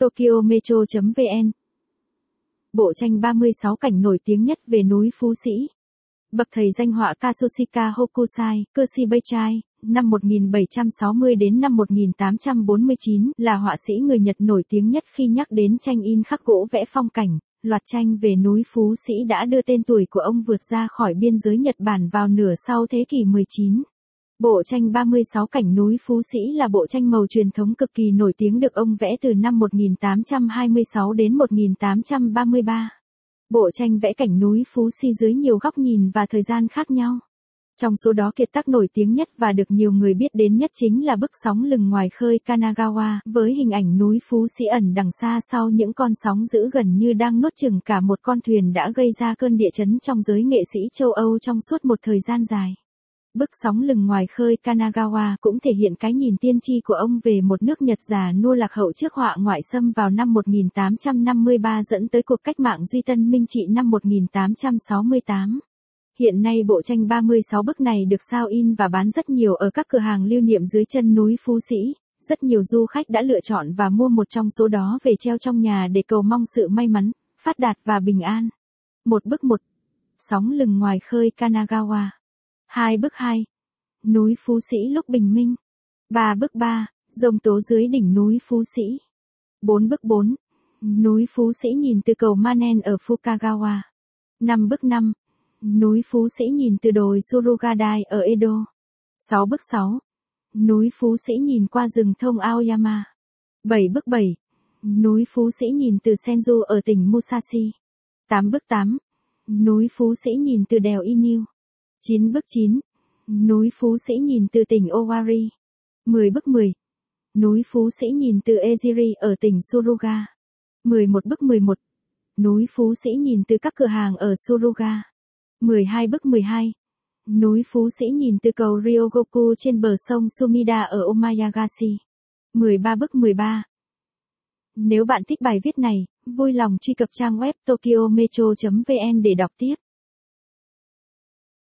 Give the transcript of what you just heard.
Tokyo Metro.vn Bộ tranh 36 cảnh nổi tiếng nhất về núi Phú Sĩ Bậc thầy danh họa Katsushika Hokusai, Kushi năm 1760 đến năm 1849 là họa sĩ người Nhật nổi tiếng nhất khi nhắc đến tranh in khắc gỗ vẽ phong cảnh. Loạt tranh về núi Phú Sĩ đã đưa tên tuổi của ông vượt ra khỏi biên giới Nhật Bản vào nửa sau thế kỷ 19. Bộ tranh 36 cảnh núi Phú Sĩ là bộ tranh màu truyền thống cực kỳ nổi tiếng được ông vẽ từ năm 1826 đến 1833. Bộ tranh vẽ cảnh núi Phú Sĩ dưới nhiều góc nhìn và thời gian khác nhau. Trong số đó kiệt tác nổi tiếng nhất và được nhiều người biết đến nhất chính là bức sóng lừng ngoài khơi Kanagawa, với hình ảnh núi Phú Sĩ ẩn đằng xa sau những con sóng dữ gần như đang nuốt chừng cả một con thuyền đã gây ra cơn địa chấn trong giới nghệ sĩ châu Âu trong suốt một thời gian dài. Bức sóng lừng ngoài khơi Kanagawa cũng thể hiện cái nhìn tiên tri của ông về một nước Nhật già nua lạc hậu trước họa ngoại xâm vào năm 1853 dẫn tới cuộc cách mạng Duy Tân Minh Trị năm 1868. Hiện nay bộ tranh 36 bức này được sao in và bán rất nhiều ở các cửa hàng lưu niệm dưới chân núi Phú Sĩ. Rất nhiều du khách đã lựa chọn và mua một trong số đó về treo trong nhà để cầu mong sự may mắn, phát đạt và bình an. Một bức một. Sóng lừng ngoài khơi Kanagawa. Hai bức hai. Núi Phú Sĩ lúc bình minh. Ba bức ba. Rồng tố dưới đỉnh núi Phú Sĩ. Bốn bức bốn. Núi Phú Sĩ nhìn từ cầu Manen ở Fukagawa. Năm bức năm. Núi Phú Sĩ nhìn từ đồi Surugadai ở Edo. 6 bức 6. Núi Phú Sĩ nhìn qua rừng thông Aoyama. 7 bức 7. Núi Phú Sĩ nhìn từ Senju ở tỉnh Musashi. 8 bức 8. Núi Phú Sĩ nhìn từ đèo Inu. 9 bước 9. Núi Phú Sĩ nhìn từ tỉnh Owari. 10 bước 10. Núi Phú Sĩ nhìn từ Ejiri ở tỉnh Suruga. 11 bước 11. Núi Phú Sĩ nhìn từ các cửa hàng ở Suruga. 12 bước 12. Núi Phú Sĩ nhìn từ cầu Ryogoku trên bờ sông Sumida ở Omayagashi. 13 bước 13. Nếu bạn thích bài viết này, vui lòng truy cập trang web tokyometro.vn để đọc tiếp.